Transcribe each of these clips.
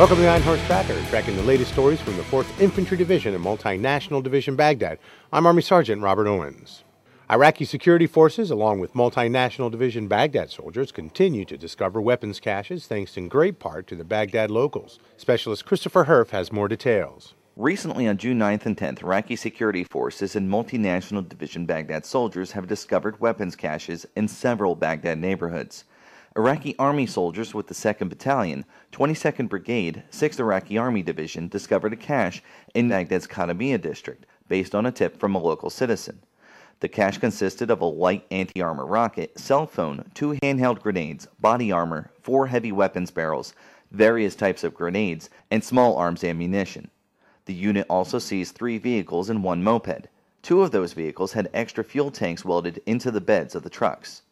Welcome to the Iron Horse Tracker, tracking the latest stories from the 4th Infantry Division and Multinational Division Baghdad. I'm Army Sergeant Robert Owens. Iraqi security forces, along with Multinational Division Baghdad soldiers, continue to discover weapons caches thanks in great part to the Baghdad locals. Specialist Christopher Herff has more details. Recently, on June 9th and 10th, Iraqi security forces and multinational division Baghdad soldiers have discovered weapons caches in several Baghdad neighborhoods. Iraqi Army soldiers with the 2nd Battalion, 22nd Brigade, 6th Iraqi Army Division discovered a cache in Baghdad's Kadamiyah district based on a tip from a local citizen. The cache consisted of a light anti armor rocket, cell phone, two handheld grenades, body armor, four heavy weapons barrels, various types of grenades, and small arms ammunition. The unit also seized three vehicles and one moped. Two of those vehicles had extra fuel tanks welded into the beds of the trucks.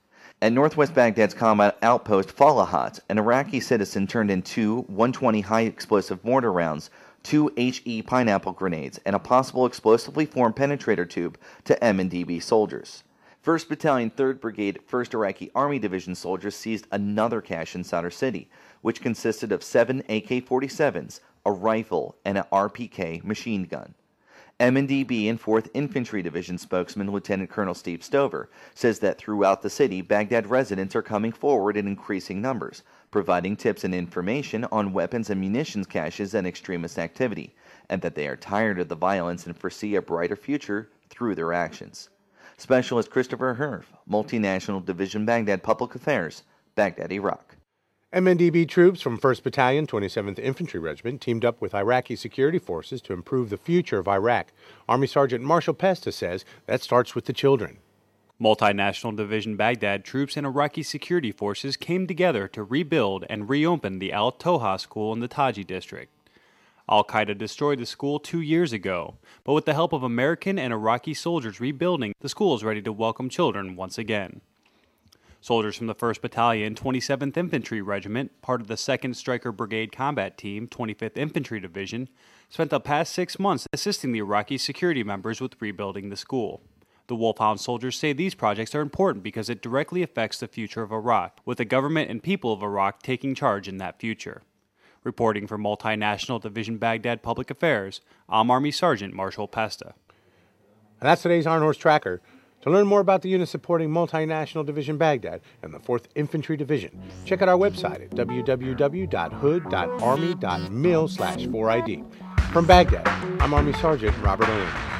At northwest Baghdad's combat outpost Falahat, an Iraqi citizen turned in two 120 high explosive mortar rounds, two HE pineapple grenades, and a possible explosively formed penetrator tube to MND-B soldiers. 1st Battalion, 3rd Brigade, 1st Iraqi Army Division soldiers seized another cache in Sadr City, which consisted of seven AK 47s, a rifle, and an RPK machine gun. MND-B and 4th Infantry Division spokesman Lieutenant Colonel Steve Stover says that throughout the city, Baghdad residents are coming forward in increasing numbers, providing tips and information on weapons and munitions caches and extremist activity, and that they are tired of the violence and foresee a brighter future through their actions. Specialist Christopher Herff, Multinational Division Baghdad Public Affairs, Baghdad, Iraq. MND-B troops from 1st Battalion, 27th Infantry Regiment teamed up with Iraqi security forces to improve the future of Iraq. Army Sergeant Marshall Pesta says that starts with the children. Multinational Division Baghdad troops and Iraqi security forces came together to rebuild and reopen the Al Thoha school in the Taji district. Al Qaeda destroyed the school two years ago, but with the help of American and Iraqi soldiers rebuilding, the school is ready to welcome children once again. Soldiers from the 1st Battalion, 27th Infantry Regiment, part of the 2nd Stryker Brigade Combat Team, 25th Infantry Division, spent the past six months assisting the Iraqi security members with rebuilding the school. The Wolfhound soldiers say these projects are important because it directly affects the future of Iraq, with the government and people of Iraq taking charge in that future. Reporting for Multinational Division Baghdad Public Affairs, I'm Army Sergeant Marshall Pesta. And that's today's Iron Horse Tracker. To learn more about the unit supporting Multinational Division Baghdad and the 4th Infantry Division, check out our website at www.hood.army.mil slash 4ID. From Baghdad, I'm Army Sergeant Robert Owens.